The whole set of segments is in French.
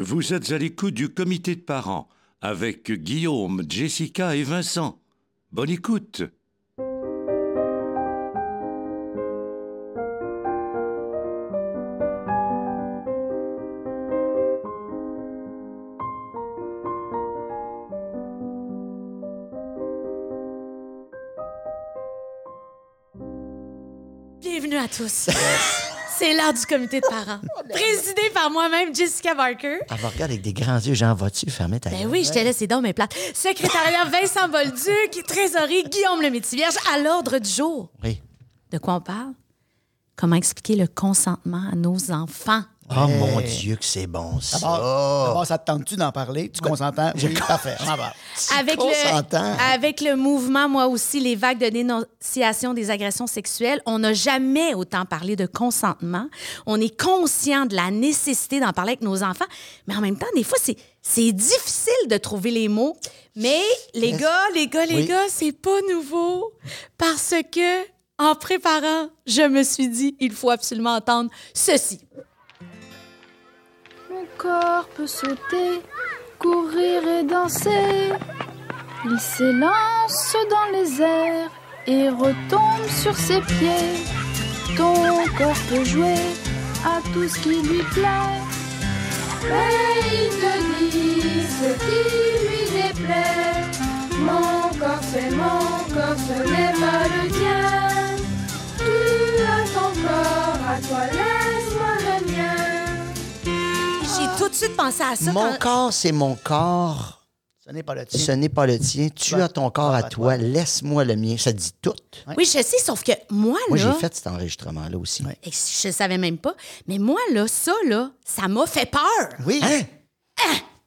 Vous êtes à l'écoute du comité de parents avec Guillaume, Jessica et Vincent. Bonne écoute. Bienvenue à tous. C'est l'heure du comité de parents. Présidé par moi-même, Jessica Barker. Elle va regarder avec des grands yeux. J'en vas-tu fermer ta Ben gueule? oui, je te laisse, c'est dans mes plates. Secrétariat Vincent Bolduc, trésorerie Guillaume le Métivierge, à l'ordre du jour. Oui. De quoi on parle? Comment expliquer le consentement à nos enfants? Oh mon Dieu, que c'est bon, ça. D'abord, ça te tente-tu d'en parler? Tu consentends? Oui, parfait. On en parle. Avec le, avec le mouvement, moi aussi, les vagues de dénonciation des agressions sexuelles, on n'a jamais autant parlé de consentement. On est conscient de la nécessité d'en parler avec nos enfants, mais en même temps, des fois, c'est, c'est difficile de trouver les mots. Mais les gars, les gars, les Oui. gars, c'est pas nouveau parce que, en préparant, je me suis dit, il faut absolument entendre ceci. Mon corps peut sauter, courir et danser. Il s'élance dans les airs et retombe sur ses pieds. Ton corps peut jouer à tout ce qui lui plaît. Mais il te dit ce qui lui déplaît. Mon corps c'est mon corps, ce n'est pas le tien. Tu as ton corps, à toi tout de suite pensé à ça. Mon quand- corps, c'est mon corps. Ce n'est pas le tien. Ce n'est pas le tien. Tu as ton corps à toi. Laisse-moi le mien. Ça dit tout. Oui, je sais, sauf que moi, Moi, là... j'ai fait cet enregistrement-là aussi. Et Je savais même pas. Mais moi, là, ça, là, ça m'a fait peur. Oui. Hein?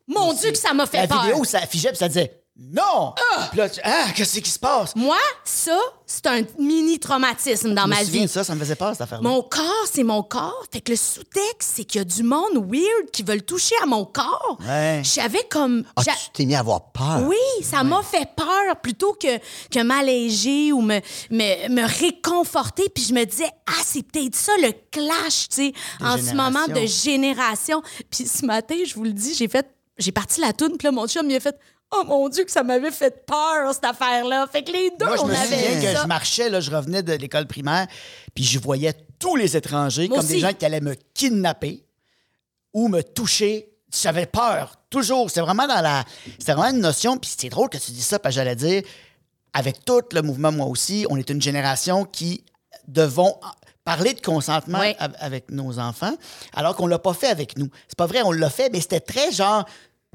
Mon Dieu, que ça m'a fait La peur. vidéo, ça affichait puis ça disait non. Puis là, tu- ah, qu'est-ce qui se passe? Moi, ça, c'est un mini-traumatisme dans Je me ma souviens vie. de ça, ça me faisait peur, cette affaire-là. Mon corps, c'est mon corps. Fait que le sous-texte, c'est qu'il y a du monde weird qui veulent toucher à mon corps. Ouais. J'avais comme... Ah, j'a- tu t'es mis à avoir peur. Oui, ça m'a fait peur plutôt que, que m'alléger ou me, me, me réconforter. Puis je me disais, ah, c'est peut-être ça le clash, tu sais, en ce moment de génération. Puis ce matin, je vous le dis, j'ai fait, j'ai parti la toune, puis là, mon chum, il a fait, oh mon Dieu, que ça m'avait fait peur, cette affaire-là. Fait que les deux, Moi, je on me avait souviens que ça. je marchais, là, je revenais de l'école primaire, puis je voyais tous les étrangers Moi comme des gens qui allaient me kidnapper ou me toucher. J'avais peur, toujours. C'était vraiment dans la. C'était vraiment une notion, puis c'est drôle que tu dis ça, parce que j'allais dire, avec tout le mouvement, moi aussi, on est une génération qui devons parler de consentement Oui. avec nos enfants, alors qu'on l'a pas fait avec nous. C'est pas vrai, on l'a fait, mais c'était très genre.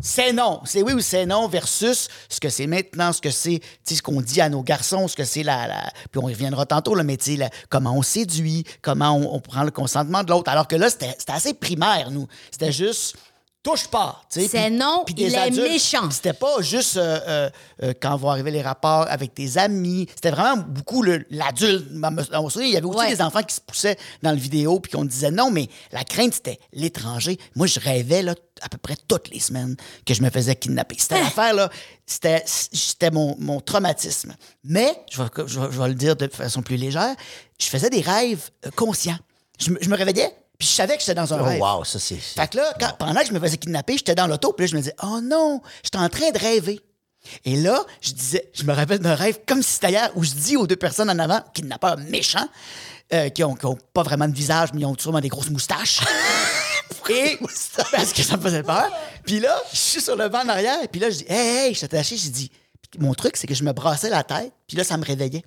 C'est non, c'est oui ou c'est non versus ce que c'est maintenant, ce que c'est, ce qu'on dit à nos garçons, ce que c'est la, puis on reviendra tantôt, là, mais la- comment on séduit, comment on, prend le consentement de l'autre. Alors que là, c'était assez primaire, nous. C'était juste touche pas. C'est non, puis il est méchant. C'était pas juste euh, euh, euh, quand vont arriver les rapports avec tes amis. C'était vraiment beaucoup l'adulte. Il y avait aussi Ouais. des enfants qui se poussaient dans le vidéo puis qu'on disait non, mais la crainte, c'était l'étranger. Moi, je rêvais là, à peu près toutes les semaines que je me faisais kidnapper. C'était l'affaire, là. C'était mon, mon traumatisme. Mais, je vais, je, vais, je vais le dire de façon plus légère, je faisais des rêves conscients. Je me réveillais, puis je savais que j'étais dans un Oh, rêve. wow, ça, c'est. Fait que là, quand- pendant que je me faisais kidnapper, j'étais dans l'auto, puis là, je me disais, oh non, j'étais en train de rêver. Et là, je disais, je me rappelle d'un rêve comme si c'était hier, où je dis aux deux personnes en avant, kidnappeurs méchants, euh, qui, ont, qui ont pas vraiment de visage, mais ils ont sûrement des grosses moustaches. Et parce que ça me faisait peur. Puis là, je suis sur le banc en arrière, puis là, je dis, hey, hey, je suis attaché, j'ai dit, mon truc, c'est que je me brassais la tête, puis là, ça me réveillait.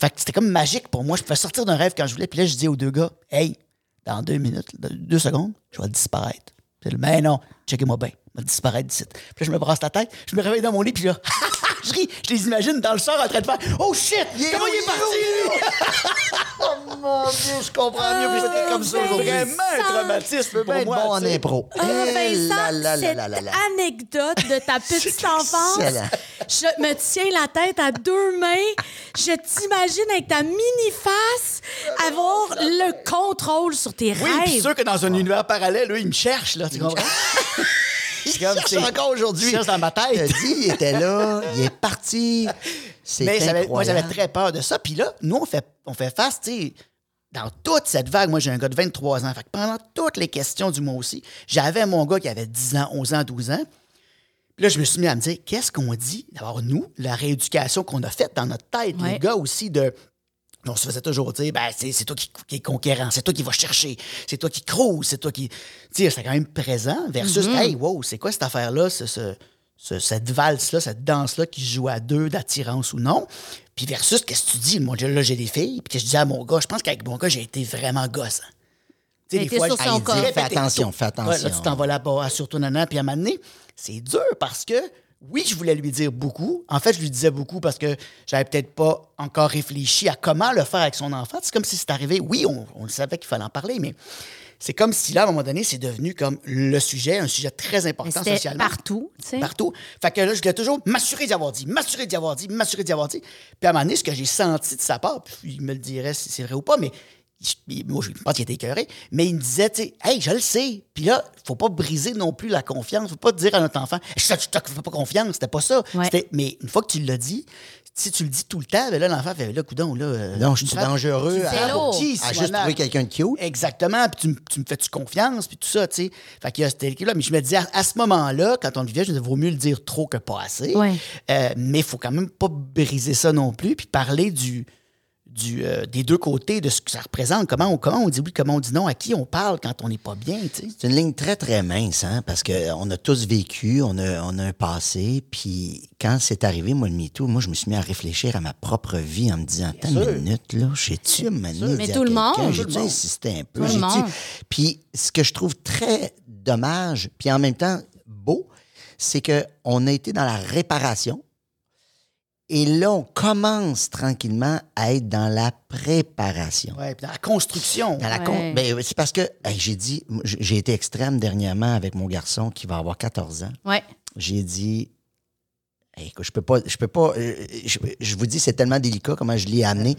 Fait que c'était comme magique pour moi. Je pouvais sortir d'un rêve quand je voulais, puis là, je dis aux deux gars, hey, dans deux minutes, deux secondes, je vais disparaître. Puis là, ben non, checkez-moi bien, je vais disparaître d'ici. Puis là, je me brasse la tête, je me réveille dans mon lit, puis là, je ris, je les imagine dans le char en train de faire, oh shit, comment il est parti? Oh mon Dieu, je comprends mieux que c'était comme ça aujourd'hui. Vraiment un traumatisme pour moi. bon en impro. Cette anecdote de ta petite enfance, excellent. Je me tiens la tête à deux mains. Je t'imagine avec ta mini-face avoir le contrôle sur tes Oui, puis rêves. sûr que dans un univers parallèle, eux, ils me cherchent, là, tu comprends? C'est comme, c'est- encore aujourd'hui. il cherche dans ma Je tête. te dis, il était là, il est parti. C'est Mais j'avais- moi, incroyable. j'avais très peur de ça. Puis là, nous, on fait, on fait face, tu sais, dans toute cette vague, moi, j'ai un gars de 23 ans. Fait que pendant toutes les questions du mois aussi, j'avais mon gars qui avait 10 ans, 11 ans, 12 ans. Puis là, je me suis mis à me dire, qu'est-ce qu'on dit? D'abord, nous, la rééducation qu'on a faite dans notre tête, Ouais. les gars aussi, de. On se faisait toujours dire, ben, c'est c'est toi qui, qui est conquérant, c'est toi qui vas chercher, c'est toi qui crouse, c'est toi qui. Tu sais, c'est quand même présent versus, hey, wow, c'est quoi cette affaire-là, ce- ce- ce- cette valse-là, cette danse-là qui joue à deux d'attirance ou non? Puis versus, qu'est-ce que tu dis? Moi, là, j'ai des filles, puis que je dis à mon gars, je pense qu'avec mon gars, j'ai été vraiment gossant. Tu sais, Mais des fois, sur son corps. Fais attention, fais attention. Là, tu t'en vas là-bas, nanan, puis à un moment donné, c'est dur parce que, oui, je voulais lui dire beaucoup. En fait, je lui disais beaucoup parce que j'avais peut-être pas encore réfléchi à comment le faire avec son enfant. C'est comme si c'est arrivé. Oui, on, on le savait qu'il fallait en parler, mais c'est comme si là, à un moment donné, c'est devenu comme le sujet, un sujet très important socialement. partout, tu sais. Partout. Fait que là, je voulais toujours m'assurer d'y avoir dit, m'assurer d'y avoir dit, m'assurer d'y avoir dit. Puis à un moment donné, ce que j'ai senti de sa part, puis il me le dirait si c'est vrai ou pas, mais il- moi, je pense qu'il était écœuré, mais il me disait, tu sais, hey, je le sais. Puis là, faut pas briser non plus la confiance. Faut pas dire à notre enfant, je te fais pas confiance. C'était pas ça. Ouais. Mais une fois que tu l'as dit, si tu le dis tout le temps, ben là, l'enfant fait, là, coudon, là. euh, Non, je suis dangereux à, lourd. petit, à juste trouver quelqu'un de cute? Exactement. Puis tu, me- tu me fais-tu confiance, puis tout ça, tu sais. Fait qu'il y a cet équilibre-là. Mais je me disais, à, à ce moment-là, quand on le vivait, je me disais, vaut mieux le dire trop que pas assez. Ouais. Euh, mais il faut quand même pas briser ça non plus, puis parler du, du, euh, des deux côtés de ce que ça représente. Comment on, comment on dit oui, comment on dit non, à qui on parle quand on n'est pas bien, tu sais? C'est une ligne très, très mince, hein, parce qu'on a tous vécu, on a, on a un passé, puis quand c'est arrivé, moi, le MeToo, moi, je me suis mis à réfléchir à ma propre vie en me disant, attends une minute, là, j'ai-tu mené Mais tout le monde. J'ai-tu insisté un peu? Tout le J'ai-tu- monde. Puis ce que je trouve très dommage, puis en même temps beau, c'est qu'on a été dans la réparation, et là, on commence tranquillement à être dans la préparation. Puis dans la construction. Dans la Ouais. con- ben, c'est parce que j'ai dit, j'ai été extrême dernièrement avec mon garçon qui va avoir 14 ans. Ouais. J'ai dit, écoute, je peux pas, je peux pas, euh, je, je vous dis, c'est tellement délicat comment je l'ai amené.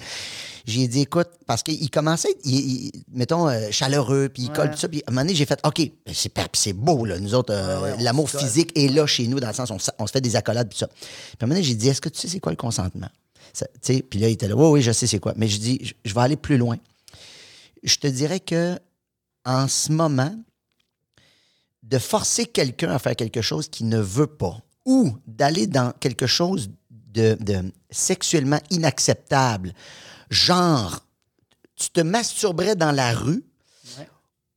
J'ai dit, écoute, parce qu'il commençait, il, il- mettons, euh, chaleureux, puis il colle tout ça, puis à un moment donné, j'ai fait, OK, ben, c'est c'est beau, là, nous autres, euh, Ouais, ouais, on l'amour physique est là chez nous, dans le sens, on, on se fait des accolades, puis ça. Puis à un moment donné, j'ai dit, est-ce que tu sais c'est quoi le consentement? Ça, tu sais, Puis là, il était là, oui, oui, je sais c'est quoi. Mais je dis, je, je vais aller plus loin. Je te dirais que en ce moment, de forcer quelqu'un à faire quelque chose qu'il ne veut pas ou d'aller dans quelque chose de, de sexuellement inacceptable, genre, tu te masturberais dans la rue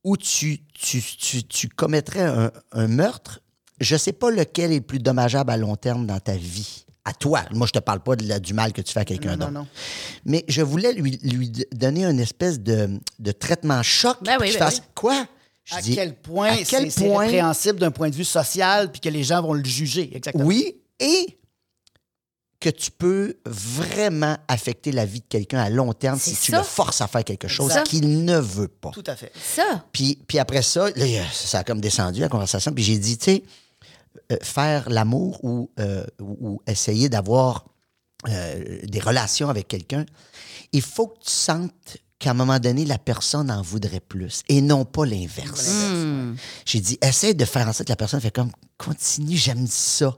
ou tu, tu, tu, tu commettrais un, un meurtre, je ne sais pas lequel est le plus dommageable à long terme dans ta vie. À toi. Moi, je te parle pas de la- du mal que tu fais à quelqu'un d'autre. Mais je voulais lui, lui donner une espèce de, de traitement choc. Ben oui, ben fasse, oui. Quoi? Je À dis, quel point c'est point- répréhensible d'un point de vue social, puis que les gens vont le juger. Exactement. Oui, et que tu peux vraiment affecter la vie de quelqu'un à long terme si tu le forces à faire quelque chose qu'il ne veut pas. Tout à fait. Ça. Puis, puis après ça, là, ça a comme descendu la conversation. Puis j'ai dit, tu sais, euh, faire l'amour ou, euh, ou, ou essayer d'avoir euh, des relations avec quelqu'un, il faut que tu sentes qu'à un moment donné, la personne en voudrait plus et non pas l'inverse. J'ai dit, essaie de faire en sorte que la personne fait comme, continue, j'aime ça.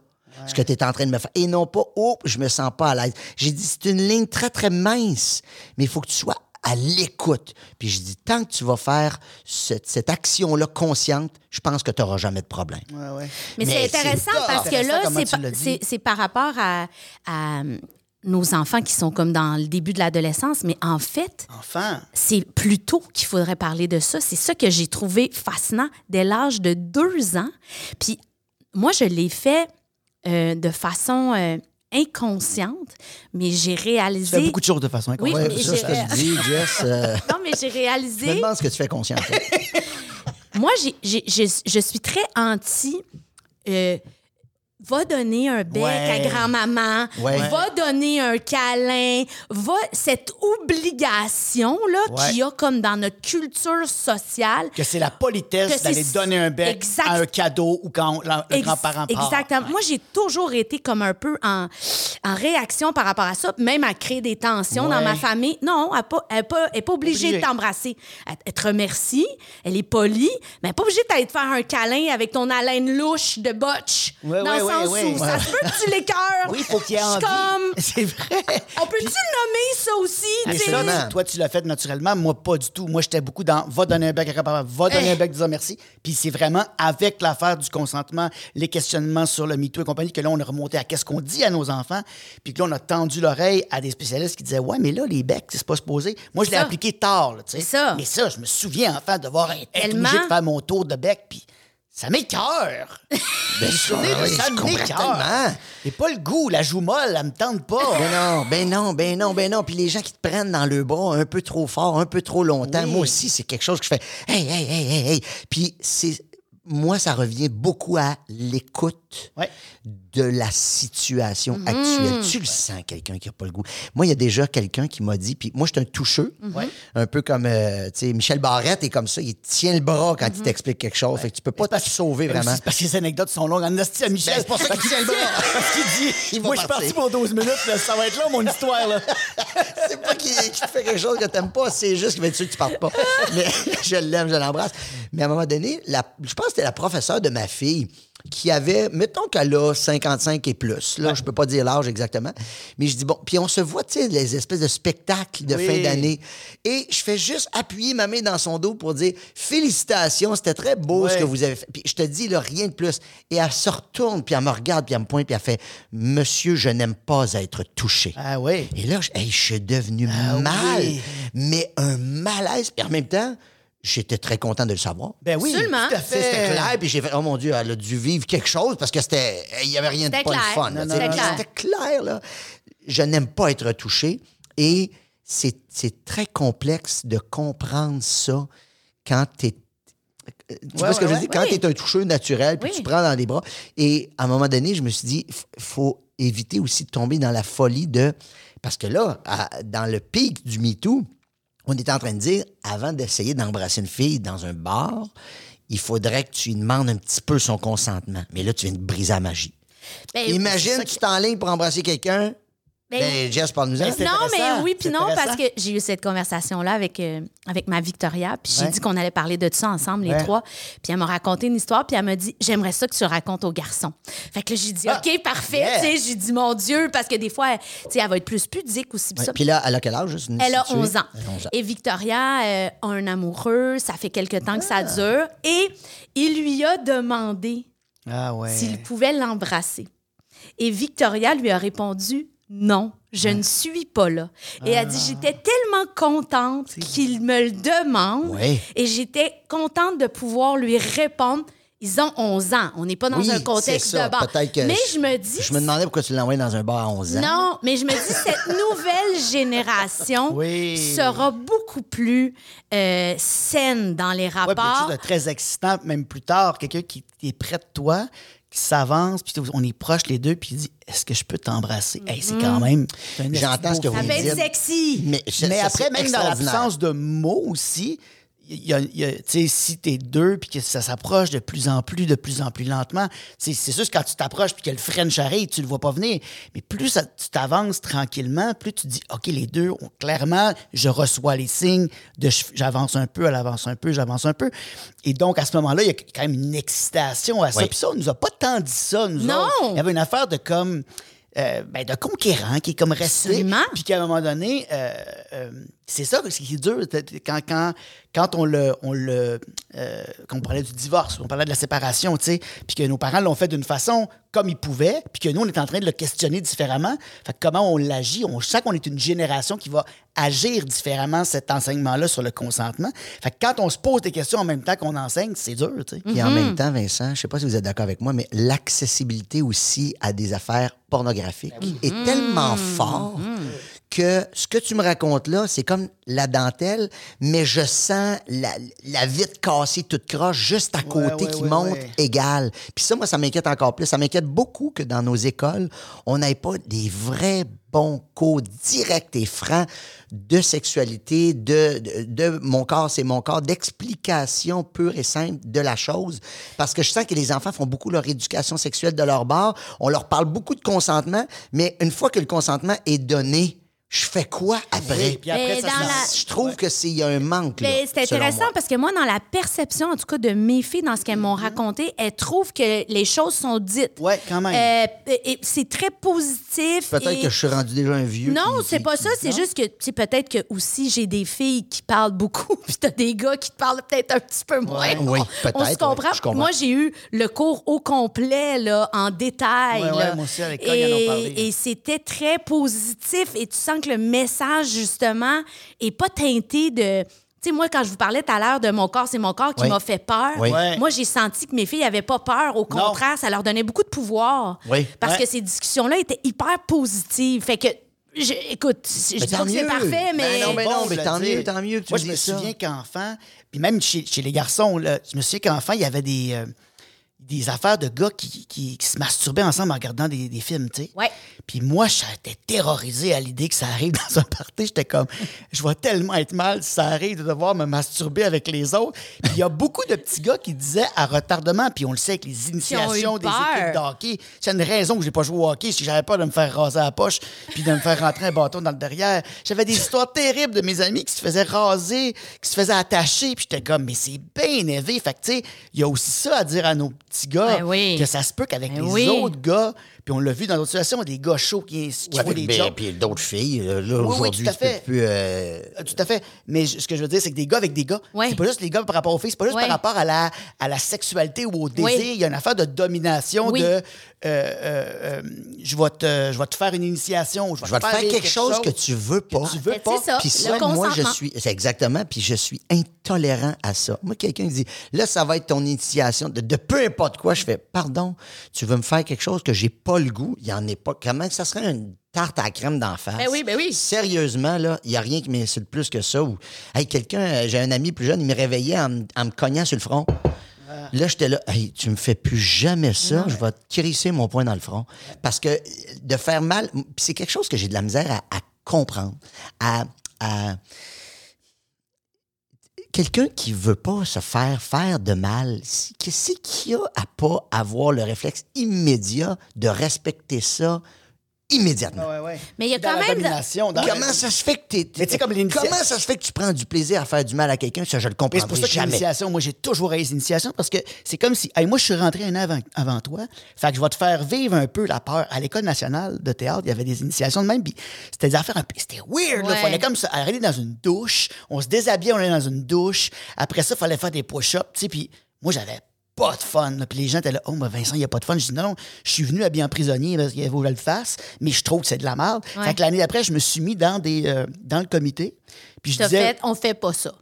Ce que tu es en train de me faire. Et non pas, oh, je me sens pas à l'aise. J'ai dit, c'est une ligne très, très mince, mais il faut que tu sois à l'écoute. Puis je dis, tant que tu vas faire cette, cette action-là consciente, je pense que tu n'auras jamais de problème. Ouais, ouais. Mais, Mais c'est intéressant parce que là, c'est dit. par rapport à, à, nos enfants qui sont comme dans le début de l'adolescence, mais en fait, c'est plus tôt qu'il faudrait parler de ça. C'est ça que j'ai trouvé fascinant dès l'âge de deux ans. Puis moi, je l'ai fait euh, de façon euh, inconsciente, mais j'ai Tu réalisé... fais beaucoup de choses de façon Oui, inconsciente. mais Ouais, ça, je te le dis, Jess. euh, Non, mais j'ai je me réalisé... demande ce que tu fais conscient. Moi, j'ai- j'ai- je- je suis très anti. Va donner un bec Ouais. à grand-maman, Ouais. va donner un câlin, va cette obligation là Ouais. qu'il y a comme dans notre culture sociale. Que c'est la politesse d'aller donner un bec Exact. à un cadeau ou quand la- le Ex- grand-parent part. Exactement. Moi, j'ai toujours été comme un peu en, en réaction par rapport à ça, même à créer des tensions dans ma famille. Non, elle n'est pas, elle est pas, elle est pas obligée Obligée. de t'embrasser. Elle, elle te remercie, elle est polie, mais elle n'est pas obligée d'aller te faire un câlin avec ton haleine louche de botch dans sens oui, où ça se peut que tu l'écœures. Oui, il faut qu'il y ait envie. comme, C'est vrai. on peut-tu nommer ça aussi? Ça, toi, tu l'as fait naturellement. Moi, pas du tout. Moi, j'étais beaucoup dans va donner un bec à papa, va donner un bec, disant merci. Puis c'est vraiment avec l'affaire du consentement, les questionnements sur le MeToo et compagnie, que là, on a remonté à qu'est-ce qu'on dit à nos enfants. Puis que là, on a tendu l'oreille à des spécialistes qui disaient Ouais, mais là, les becs, c'est pas supposé. Moi, je l'ai appliqué tard, tu sais. Mais ça, je me souviens, enfant, de voir être Tellement. obligé de faire mon tour de bec. Puis ça m'écœure. Ben, Je oui, ça je comprends tellement. Et pas le goût, la joue molle, elle me tente pas. Ben non, ben non, ben non, ben non. Puis les gens qui te prennent dans le bras un peu trop fort, un peu trop longtemps, Oui. moi aussi, c'est quelque chose que je fais. Hey, hey, hey, hey, hey. Puis c'est. Moi, ça revient beaucoup à l'écoute Ouais. De la situation actuelle. Tu le sens, quelqu'un qui n'a pas le goût. Moi, il y a déjà quelqu'un qui m'a dit, puis moi, je suis un toucheux, Ouais. un peu comme, euh, tu sais, Michel Barrette est comme ça, il tient le bras quand il t'explique quelque chose. Fait que tu peux pas te sauver vraiment. C'est parce que les anecdotes sont longues. En à Michel. Ben, c'est pour ça qu'il tient le bras. Parce qu'il dit Il va Moi, je suis parti pour 12 minutes, là, ça va être long, mon histoire. Là. c'est pas qu'il qu'il te fait quelque chose que t'aimes pas, c'est juste qu'il va être sûr que tu partes pas. Mais je l'aime, je l'embrasse. Mais à un moment donné, la- je pense que c'était la professeure de ma fille qui avait, mettons qu'elle a 55 et plus. Là, je peux pas dire l'âge exactement. Mais je dis, bon, puis on se voit, tu sais, les espèces de spectacles de Oui. fin d'année. Et je fais juste appuyer ma main dans son dos pour dire, félicitations, c'était très beau ce Ouais. que vous avez fait. Puis je te dis, là, rien de plus. Et elle se retourne, puis elle me regarde, puis elle me pointe, puis elle fait, Monsieur, je n'aime pas être touché. Ah oui. Et là, je, hey, je suis devenu Ah mal, oui. mais un malaise. Puis en même temps, j'étais très content de le savoir. Ben oui. Absolument. Tout à sais, C'était fait. clair, puis j'ai fait, oh mon Dieu, elle a dû vivre quelque chose parce que c'était, il n'y avait rien de pas le clair. fun. là. C'était clair, là. Je n'aime pas être touché et c'est c'est très complexe de comprendre ça quand tu es. Tu vois Ouais, ce que ouais, je veux ouais. dire? Quand Oui. tu es un toucheux naturel, puis Oui. tu prends dans les bras. Et à un moment donné, je me suis dit, il faut éviter aussi de tomber dans la folie de. Parce que là, à- dans le pic du MeToo, on était en train de dire, avant d'essayer d'embrasser une fille dans un bar, il faudrait que tu lui demandes un petit peu son consentement. Mais là, tu viens de briser la magie. Ben, Imagine, tu t'enlignes pour embraser quelqu'un. Ben, Ben, Jess, parle-nous-en. Ben, Non, mais oui, puis non, parce que j'ai eu cette conversation-là avec, euh, avec ma Victoria, puis j'ai Ouais. dit qu'on allait parler de ça ensemble, les Ouais. trois. Puis elle m'a raconté une histoire, puis elle m'a dit J'aimerais ça que tu racontes aux garçons. Fait que là, j'ai dit Ah, OK, parfait. yeah. Tu sais, j'ai dit Mon Dieu, parce que des fois, elle, tu sais, elle va être plus pudique aussi. puis Ouais, ça. Puis là, elle a quel âge? juste une Elle a située? 11 ans. Elle a 11 ans. Et Victoria euh, a un amoureux, ça fait quelque temps que ça Ah. dure. Et il lui a demandé Ah s'il pouvait l'embrasser. Et Victoria lui a répondu non, je ne suis pas là. Et elle a dit j'étais tellement contente qu'il me le demande Ouais. et j'étais contente de pouvoir lui répondre. Ils ont 11 ans, on n'est pas dans Oui, un contexte ça. de bar. Mais je- je me dis Je me demandais pourquoi tu l'as envoyé dans un bar à 11 ans. non, mais je me dis, cette nouvelle génération Oui. sera beaucoup plus euh, saine dans les Ouais, puis quelque rapports. chose de très excitant, même plus tard, quelqu'un qui est près de toi, qui s'avance, puis on est proches les deux, puis il dit Est-ce que je peux t'embrasser? Hey, C'est quand même. c'est un J'entends ce que vous ça peut dites. être sexy. Mais, je- Mais ça, après, même dans l'absence de mots aussi, y a, il y a- tu sais, si t'es deux puis que ça s'approche de plus en plus, de plus en plus lentement, c'est sûr que quand tu t'approches puis que le French arrive, tu le vois pas venir. Mais plus ça- tu t'avances tranquillement, plus tu dis, OK, les deux, ont- clairement, je reçois les signes de j'avance un peu, elle avance un peu, j'avance un peu. Et donc, à ce moment-là, il y a quand même une excitation à ça. Oui. Puis ça, on nous a pas tant dit ça, nous Non. autres. Il y avait une affaire de comme... euh, ben, de conquérant qui est comme resté. Puis qu'à un moment donné, euh, euh, c'est ça ce qui est dur. Quand, quand, quand on le. On le euh, quand on parlait du divorce, on parlait de la séparation, tu sais, puis que nos parents l'ont fait d'une façon comme ils pouvaient, puis que nous, on est en train de le questionner différemment. Fait que comment on l'agit, on sent qu'on est une génération qui va agir différemment cet enseignement-là sur le consentement. Fait que quand on se pose des questions en même temps qu'on enseigne, c'est dur, tu sais. Puis en même temps, Vincent, je sais pas si vous êtes d'accord avec moi, mais l'accessibilité aussi à des affaires pornographiques est tellement fort que ce que tu me racontes là, c'est comme la dentelle, mais je sens la, la vitre cassée toute croche juste à côté ouais, qui ouais, monte ouais. égal. Puis ça, moi, ça m'inquiète encore plus. Ça m'inquiète beaucoup que dans nos écoles, on n'ait pas des vrais bons cours directs et francs de sexualité, de, de, de mon corps, c'est mon corps, d'explication pure et simple de la chose. Parce que je sens que les enfants font beaucoup leur éducation sexuelle de leur bord. On leur parle beaucoup de consentement, mais une fois que le consentement est donné, je fais quoi après? Oui, puis après, ça la-. Je trouve que c'est y a un manque. Mais c'est intéressant moi. parce que moi, dans la perception, en tout cas, de mes filles, dans ce qu'elles m'ont raconté, elles trouvent que les choses sont dites. Ouais, quand même. Euh, et c'est très positif. Peut-être et- que je suis rendu déjà un vieux. Non, qui- c'est pas ça. C'est juste que, tu sais, peut-être que aussi j'ai des filles qui parlent beaucoup, puis t'as des gars qui te parlent peut-être un petit peu moins. oui, peut-être, On se oui, comprend. je comprends. Moi, j'ai eu le cours au complet, là, en détail. Ouais, ouais, là. moi aussi, à l'école, ils en ont parlé. Et c'était très positif. Et tu sens que le message, justement, est pas teinté de. Tu sais, moi, quand je vous parlais tout à l'heure de mon corps, c'est mon corps qui Oui. m'a fait peur. Oui. Moi, j'ai senti que mes filles n'avaient pas peur. Au contraire, ça leur donnait beaucoup de pouvoir. Oui. Parce Ouais. que ces discussions-là étaient hyper positives. Fait que, je- écoute, je Mais dis pas que c'est parfait, mais. Ben non, ben bon non, mais tant mieux, tant mieux que tu Moi, je me ça. souviens qu'enfant, puis même chez, chez les garçons, là, je me souviens qu'enfant, il y avait des, euh, des affaires de gars qui, qui- qui se masturbaient ensemble en regardant des, des films, tu sais. Ouais. Puis moi, j'étais terrorisé à l'idée que ça arrive dans un party. J'étais comme, je vais tellement être mal si ça arrive de devoir me masturber avec les autres. Puis il y a beaucoup de petits gars qui disaient à retardement, puis on le sait avec les initiations des équipes de hockey. C'est une raison que j'ai pas joué au hockey, que j'avais peur de me faire raser la poche puis de me faire rentrer un bâton dans le derrière. J'avais des histoires terribles de mes amis qui se faisaient raser, qui se faisaient attacher, puis j'étais comme, mais c'est bien élevé. Fait que, tu sais, il y a aussi ça à dire à nos petits gars, Ben oui. que ça se peut qu'avec Ben les oui. autres gars, puis on l'a vu dans d'autres situations, des gars chauds qui, qui Ouais, font des ben, jobs. puis d'autres filles, là, là, oui, aujourd'hui, tout à fait. plus. euh, Euh, Tout à fait. Mais je- ce que je veux dire, c'est que des gars avec des gars, Ouais. c'est pas juste les gars par rapport aux filles, c'est pas juste Ouais. par rapport à la, à la sexualité ou au désir. Il y a une affaire de domination, Oui. de euh, euh, euh, je, vais te, je vais te faire une initiation. Je vais, Je vais te faire quelque chose que tu veux pas. tu veux Fait, pas. c'est ça. Puis Le ça, moi, je suis. C'est exactement. Puis je suis intolérant à ça. Moi, quelqu'un qui dit, là, ça va être ton initiation de, de peu importe quoi. Je fais, pardon, tu veux me faire quelque chose que j'ai pas le goût. Il y en est pas. Comment ça serait une tarte à la crème d'en face? Ben oui, ben oui. Sérieusement, là, il y a rien qui m'insulte plus que ça. Ou, hey, quelqu'un, euh, j'ai un ami plus jeune, il me réveillait en, me- en me cognant sur le front. Là, j'étais là, hey, tu me fais plus jamais ça, je vais te crisser mon poing dans le front. Parce que euh, de faire mal, c'est quelque chose que j'ai de la misère à, à comprendre, à, à- Quelqu'un qui veut pas se faire faire de mal, c'est- y a à pas avoir le réflexe immédiat de respecter ça immédiatement? Ouais, ouais. Mais il y a Dans quand même dans Comment ça se fait que t'es. Mais tu sais, comme l'initiation- Comment ça se fait que tu prends du plaisir à faire du mal à quelqu'un? Ça, je le comprends c'est pour ça que jamais. l'initiation, moi, j'ai toujours haï les initiations parce que c'est comme si, hey, moi, je suis rentré un an avant, avant toi, fait que je vais te faire vivre un peu la peur. À l'École nationale de théâtre, il y avait des initiations de même, puis c'était des affaires un peu, c'était weird, là. Ouais. Fallait comme ça, aller dans une douche, on se déshabillait, on allait dans une douche. Après ça, il fallait faire des push-ups, tu sais, puis moi, j'avais pas de fun. là. Puis les gens étaient là, oh, ben Vincent, il n'y a pas de fun. Je dis, non, non, je suis venu habillé en prisonnier parce qu'il faut que je le fasse, mais je trouve que c'est de la merde. Ouais. Fait que l'année d'après, je me suis mis dans, des, euh, dans le comité. Puis je disais, fait, on fait pas ça.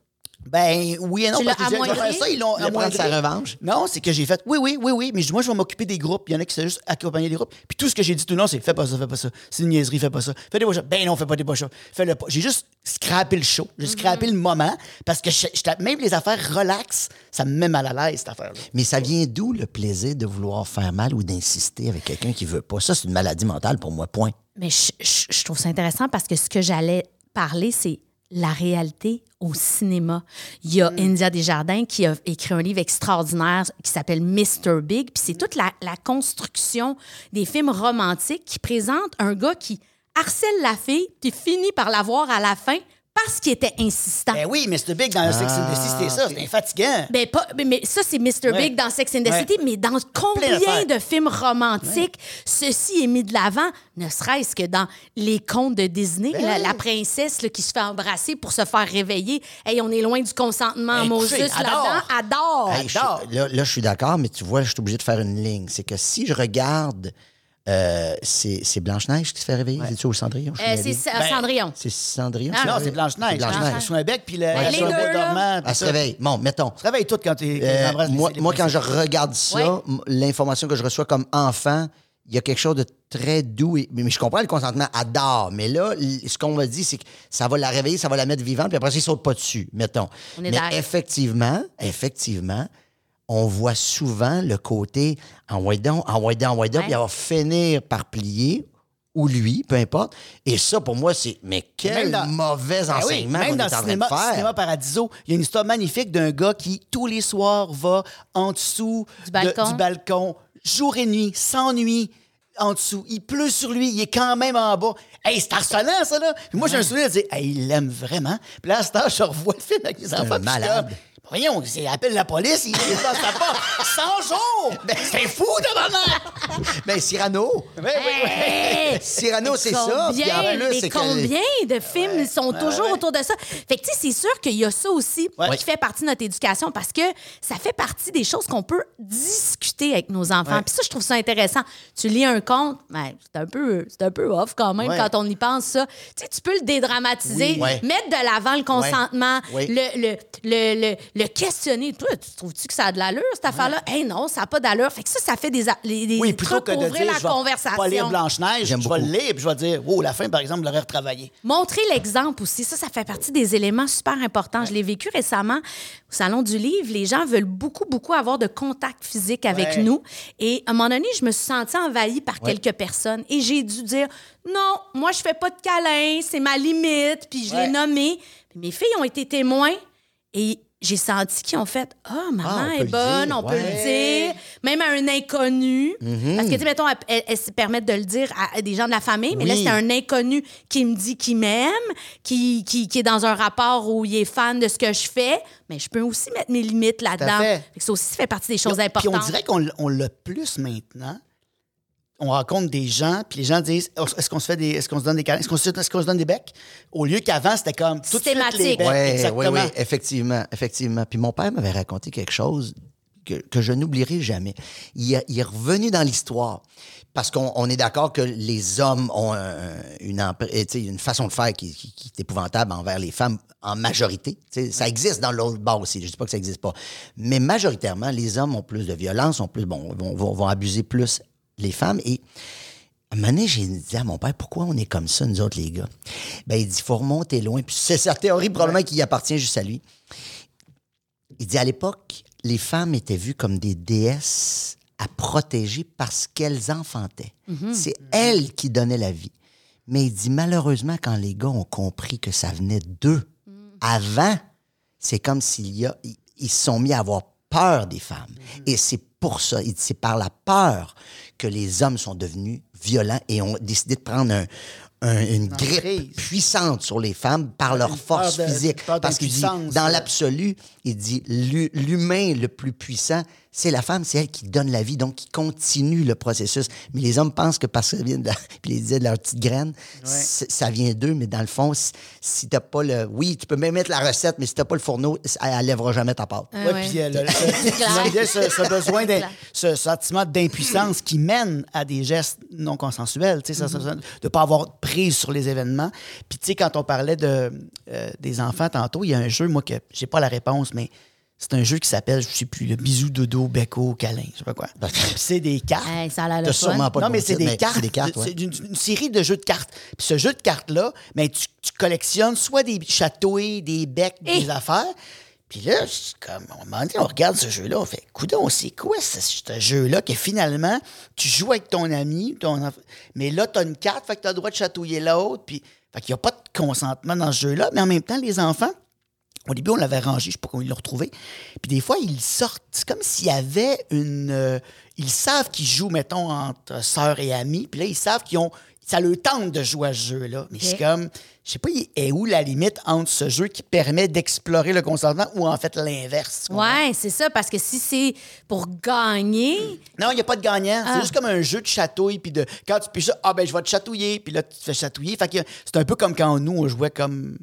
Ben oui et non, Tu parce que j'ai- amoindri? ça, ils l'ont Il a prendre sa amoindri. revanche? Non, c'est que j'ai fait oui, oui, oui, oui, mais je dis, moi, je vais m'occuper des groupes. Il y en a qui sont juste accompagner des groupes. Puis tout ce que j'ai dit tout le long, c'est fais pas ça, fais pas ça. C'est une niaiserie, fais pas ça. Fais des push Ben non, fais pas des push Fais le pas. J'ai juste scrappé le show. J'ai scrappé le moment parce que je- je- même les affaires relax, ça me met mal à l'aise, cette affaire-là. Mais ça vient d'où le plaisir de vouloir faire mal ou d'insister avec quelqu'un qui veut pas? Ça, c'est une maladie mentale pour moi, point. Mais je, je- je trouve ça intéressant parce que ce que j'allais parler, c'est la réalité au cinéma. Il y a India Desjardins qui a écrit un livre extraordinaire qui s'appelle Mr. Big. Puis c'est toute la, la construction des films romantiques qui présentent un gars qui harcèle la fille puis finit par la voir à la fin parce qu'il était insistant. Ben oui, Mr. Big dans Sex and the City, c'était ça. C'était fatigant. Ben, pas, mais- mais ça, c'est Mr. Ouais. Big dans Sex and the Ouais. City, mais dans combien de films romantiques ceci est mis de l'avant, ne serait-ce que dans les contes de Disney, Ben la, oui. la princesse là, qui se fait embrasser pour se faire réveiller. Hey, on est loin du consentement, Hey, Moses, là-dedans. Adore! Hey, je- Adore. là, là, je suis d'accord, mais tu vois, je suis obligé de faire une ligne. C'est que si je regarde, euh, c'est Blanche-Neige qui se fait réveiller, c'est-tu au Cendrillon? Euh, mêlé. c'est Ben, Cendrillon. C'est Cendrillon? Ah? Non, c'est Blanche-Neige. C'est Blanche-Neige. Sous un bec, puis le, Ouais, dormant. Elle se réveille. Bon, mettons. Tu réveilles tout quand tu Euh, moi, les moi, quand je regarde ça, Ouais. l'information que je reçois comme enfant, il y a quelque chose de très doux. et- mais, mais je comprends le consentement, adore. Mais là, ce qu'on m'a dit, c'est que ça va la réveiller, ça va la mettre vivante, puis après, ça, il saute pas dessus, mettons. On est mais d'accord. effectivement, effectivement, on voit souvent le côté en donc, en donc, en Ouais. puis elle va finir par plier, ou lui, peu importe. Et ça, pour moi, c'est mais quel Même dans- mauvais Ben oui, enseignement même qu'on dans est en le cinéma, train de faire. cinéma Paradiso, il y a une histoire magnifique d'un gars qui, tous les soirs, va en dessous Du de- balcon. du balcon, jour et nuit, sans nuit, en dessous. Il pleut sur lui, il est quand même en bas. Hey, c'est harcelant, ça, là. Puis moi, j'ai un souvenir de dire, hey, il l'aime vraiment. Puis là, à ce temps, je revois le film avec mes enfants. puis je malade. Voyons, il appelle la police, il est dans sa porte. 100 jours! Ben, c'est fou, de maman! Ben, Cyrano. Oui, oui! Cyrano, c'est ça. Puis en Combien, plus, mais que- combien de films sont toujours autour de ça? Fait que, tu sais, c'est sûr qu'il y a ça aussi qui fait partie de notre éducation parce que ça fait partie des choses qu'on peut discuter avec nos enfants. Puis ça, je trouve ça intéressant. Tu lis un conte, ben, c'est un peu, un peu off quand même quand on y pense ça. Tu sais, tu peux le dédramatiser, Oui. Mettre de l'avant le consentement, Oui. le, le, le, le, le questionner. Toi, tu trouves-tu que ça a de l'allure, cette affaire-là? Eh non, ça n'a pas d'allure. Fait que ça, ça fait des, les- des Oui, plutôt trucs que pour de ouvrir dire, la je vais conversation. pas lire Blanche-Neige, je J'aime vais le beaucoup. lire, puis je vais dire, oh, la fin, par exemple, l'aurait retravaillé. Montrer l'exemple aussi, ça, ça fait partie des éléments super importants. Je l'ai vécu récemment au Salon du Livre. Les gens veulent beaucoup, beaucoup avoir de contact physique avec Ouais. nous. Et à un moment donné, je me suis sentie envahie par quelques personnes et j'ai dû dire non, moi, je fais pas de câlin, c'est ma limite. Puis je Ouais. l'ai nommé. Puis mes filles ont été témoins et j'ai senti qu'ils ont fait Ah, maman Ah, on peut est le bonne, dire, on peut le dire. Même à un inconnu. Mhm. Parce que, tu sais, mettons, elles, se permettent de le dire à, des gens de la famille, mais là, c'est un inconnu qui me dit qu'il m'aime, qui, qui, qui est dans un rapport où il est fan de ce que je fais, mais je peux aussi mettre mes limites là-dedans. ça aussi fait partie des choses Puis importantes. on dirait qu'on l- on l'a plus maintenant. On rencontre des gens, puis les gens disent est-ce qu'on se fait des est-ce qu'on se donne des câlins? est-ce qu'on se, est-ce qu'on se donne des becs? Au lieu qu'avant c'était comme tout Systématique. becs Oui, oui, exactement. oui, effectivement, effectivement. Puis mon père m'avait raconté quelque chose que, que je n'oublierai jamais. Il, a- il est revenu dans l'histoire. Parce qu'on on est d'accord que les hommes ont un- une, empre- eh, une façon de faire qui, qui- qui est épouvantable envers les femmes en majorité. Ça existe dans l'autre bord aussi. Je ne dis pas que ça n'existe pas. Mais majoritairement, les hommes ont plus de violence, ont plus, bon, vont, vont- vont abuser plus les femmes. Et à un moment donné, j'ai dit à mon père, pourquoi on est comme ça, nous autres, les gars? Ben, il dit, il faut remonter loin. Puis c'est sa théorie, probablement, qui appartient juste à lui. Il dit, à l'époque, les femmes étaient vues comme des déesses à protéger parce qu'elles enfantaient. C'est elles qui donnaient la vie. Mais il dit, malheureusement, quand les gars ont compris que ça venait d'eux, avant, c'est comme s'il y a... Ils, se sont mis à avoir peur des femmes. Et c'est pour ça, c'est par la peur que les hommes sont devenus violents et ont décidé de prendre un- un- une grippe prise. puissante sur les femmes par leur une force de- physique. Parce qu'il dit, dans l'absolu, il dit, l'hu- l'humain le plus puissant, c'est la femme, c'est elle qui donne la vie, donc qui continue le processus. Mais les hommes pensent que parce que ça vient de, la- puis ils disaient de leur petite graine, ça vient d'eux, mais dans le fond, si, si t'as pas le... Oui, tu peux même mettre la recette, mais si t'as pas le fourneau, elle, elle lèvera jamais ta pâte. Ah Ouais, ouais. puis euh, j'aime bien ce, ce besoin, ce sentiment d'impuissance qui mène à des gestes non consensuels, tu sais, ça- Mm-hmm. ça- de ne pas avoir prise sur les événements. Puis, tu sais, quand on parlait de, euh, des enfants tantôt, il y a un jeu, moi, que j'ai pas la réponse, mais c'est un jeu qui s'appelle, je sais plus, le bisou, dodo, becco, câlin, je sais pas quoi. Puis c'est des cartes. Hey, ça a l'air le T'as fun. sûrement pas non, le mais c'est des cartes. C'est des cartes, ouais. C'est une, une série de jeux de cartes. Puis ce jeu de cartes-là, ben, tu, tu collectionnes soit des chatouilles, des becs, Et- des affaires. Puis là, comme, un moment donné, on regarde ce jeu-là, on fait, coudon, c'est quoi ce, jeu-là que finalement, tu joues avec ton ami, mais là, tu as une carte, fait que tu as le droit de chatouiller l'autre, puis fait qu'il n'y a pas de consentement dans ce jeu-là, mais en même temps, les enfants, au début, on l'avait rangé, je sais pas comment ils l'ont retrouvé. Puis des fois, ils sortent. C'est comme s'il y avait une. euh, ils savent qu'ils jouent, mettons, entre sœurs et amis. Puis là, ils savent qu'ils ont. Ça leur tente de jouer à ce jeu-là. Mais c'est comme. Je sais pas, il est où la limite entre ce jeu qui permet d'explorer le consentement ou en fait l'inverse. Ouais, c'est ça, parce que si c'est pour gagner, Non, il n'y a pas de gagnant. Ah. C'est juste comme un jeu de chatouille. Puis de, quand tu piches ça, ah ben je vais te chatouiller. Puis là, tu te fais chatouiller. Fait que c'est un peu comme quand nous, on jouait comme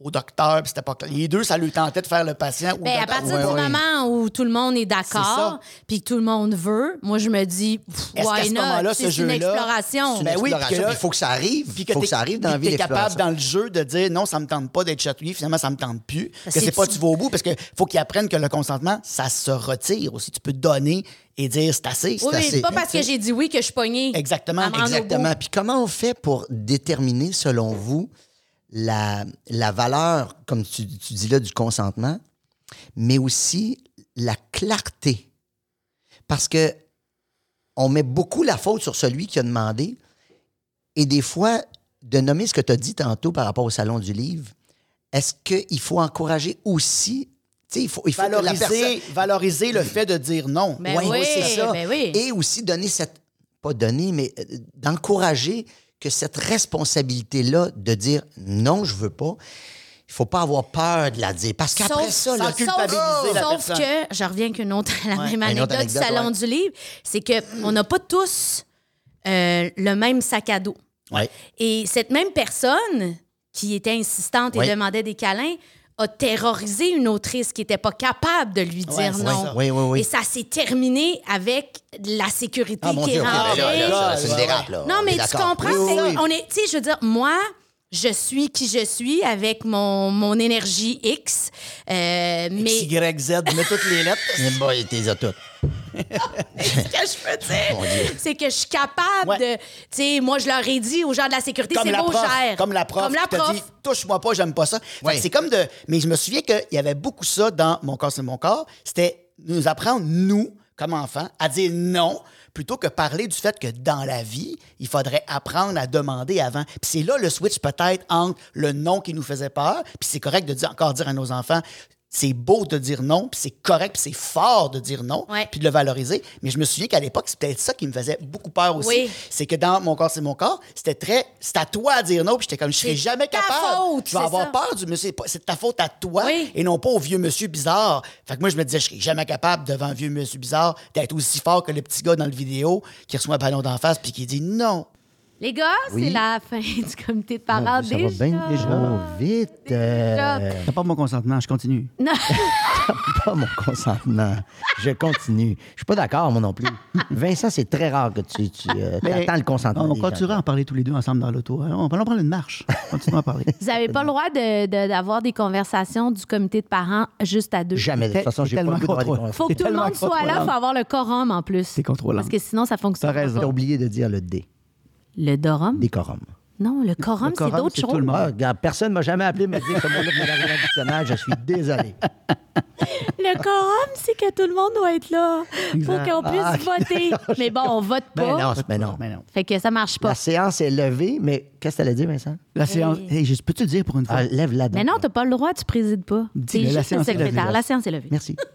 au docteur. Puis c'était pas clair. Les deux, ça lui tentait de faire le patient. ou ben, le à partir Ouais, du ouais. moment où tout le monde est d'accord, puis que tout le monde veut, moi, je me dis, pff, Est-ce qu'à why ce not? moment-là, C'est ce une jeu-là, exploration. C'est une Ben oui, exploration, là- puis il faut que ça arrive. Puis Il que faut que ça arrive dans la vie que t'es capable dans le jeu de dire non, ça me tente pas d'être chatouillé, finalement ça me tente plus. Parce que que c'est pas tu- tu vas au bout parce que faut qu'ils apprennent que le consentement, ça se retire aussi. Tu peux donner et dire c'est assez. Oui, c'est oui, assez. c'est pas parce que j'ai dit oui que je suis pognée. Exactement, Exactement. Puis comment on fait pour déterminer, selon vous, la, la valeur, comme tu, tu dis là, du consentement, mais aussi la clarté? Parce que on met beaucoup la faute sur celui qui a demandé et des fois, de nommer ce que tu as dit tantôt par rapport au Salon du Livre, est-ce qu'il faut encourager aussi... tu sais, Il faut, il faut Valoriser, personne... valoriser le fait de dire non. Ben Ouais, oui, c'est ça. ben oui. Et aussi donner cette pas donner, mais euh, d'encourager que cette responsabilité-là de dire non, je veux pas, il faut pas avoir peur de la dire. Parce qu'après Sauf- ça, là, culpabiliser la Sauf que, je reviens qu'une autre, la même anecdote, du Salon ouais. du Livre, c'est qu'on n'a pas tous euh, le même sac à dos. Ouais. Et cette même personne qui était insistante et demandait des câlins a terrorisé une autrice qui n'était pas capable de lui dire non. Oui, oui, oui. Et ça s'est terminé avec la sécurité Ah, qui est rentrée. là, là, c'est une Ouais, dérape, là. Non, On mais tu comprends, on est, tu sais, je veux dire, moi, je suis qui je suis avec mon, mon énergie X, euh, mais Y, Z, mets toutes les lettres. Mais bon, il t'es toutes. ce que je veux dire, c'est que je suis capable Ouais. de, tu sais, moi, je leur ai dit aux gens de la sécurité, Comme c'est la, beau, prof, gère. comme la prof. Comme la prof. dit, touche-moi pas, j'aime pas ça. Ouais. C'est comme de. Mais je me souviens qu'il y avait beaucoup ça dans Mon corps, c'est mon corps. C'était nous apprendre, nous, comme enfants, à dire non plutôt que parler du fait que dans la vie, il faudrait apprendre à demander avant. Puis c'est là le switch peut-être entre le non qui nous faisait peur, puis c'est correct de dire, encore dire à nos enfants, c'est beau de dire non, puis c'est correct, puis c'est fort de dire non, puis de le valoriser. Mais je me souviens qu'à l'époque, c'est peut-être ça qui me faisait beaucoup peur aussi. Oui. C'est que dans Mon corps, c'est mon corps, c'était très. C'est à toi à dire non, puis j'étais comme, je serai C'est jamais capable. faute, je vais avoir ça. peur du monsieur. C'est ta faute à toi Oui. et non pas au vieux monsieur bizarre. Fait que moi, je me disais, je serais jamais capable devant un vieux monsieur bizarre d'être aussi fort que le petit gars dans le vidéo qui reçoit un ballon d'en face puis qui dit non. Les gars, Oui. c'est la fin du comité de parents ça déjà. va bien trop vite. euh, T'as pas mon consentement, je continue. Non. pas mon consentement. Je continue. Je suis pas d'accord, moi non plus. Vincent, c'est très rare que tu, tu euh, attends le consentement. On continuera à en parler tous les deux ensemble dans l'auto. hein. On va en prendre une marche. Continuons à parler. Vous n'avez pas le droit de- de- d'avoir des conversations du comité de parents juste à deux. Jamais. De toute façon, j'ai pas le d'avoir contrôle. conversations. faut que tout le monde soit là, il faut avoir le quorum en plus. C'est contrôlant. Parce que sinon, ça fonctionne T'as raison. J'ai oublié de dire le D. Le dorum? Décorum. Non, le quorum, Le c'est quorum, d'autres c'est choses. tout le monde. Ah, regarde, personne ne m'a jamais appelé me dire comment mettre dans le dictionnaire. Je suis désolé. Le quorum, c'est que tout le monde doit être là pour qu'on puisse Ah, voter. Mais bon, on vote Ben pas. non, c'est- ben non. Mais non. Fait que ça marche pas. La séance est levée, mais qu'est-ce que tu allais dire, Vincent? La séance. Hey, je peux te dire pour une fois? Ah, lève la Mais non, t'as pas le droit, tu présides pas. C'est la juste le séance est levée. secrétaire. La séance est levée. Merci.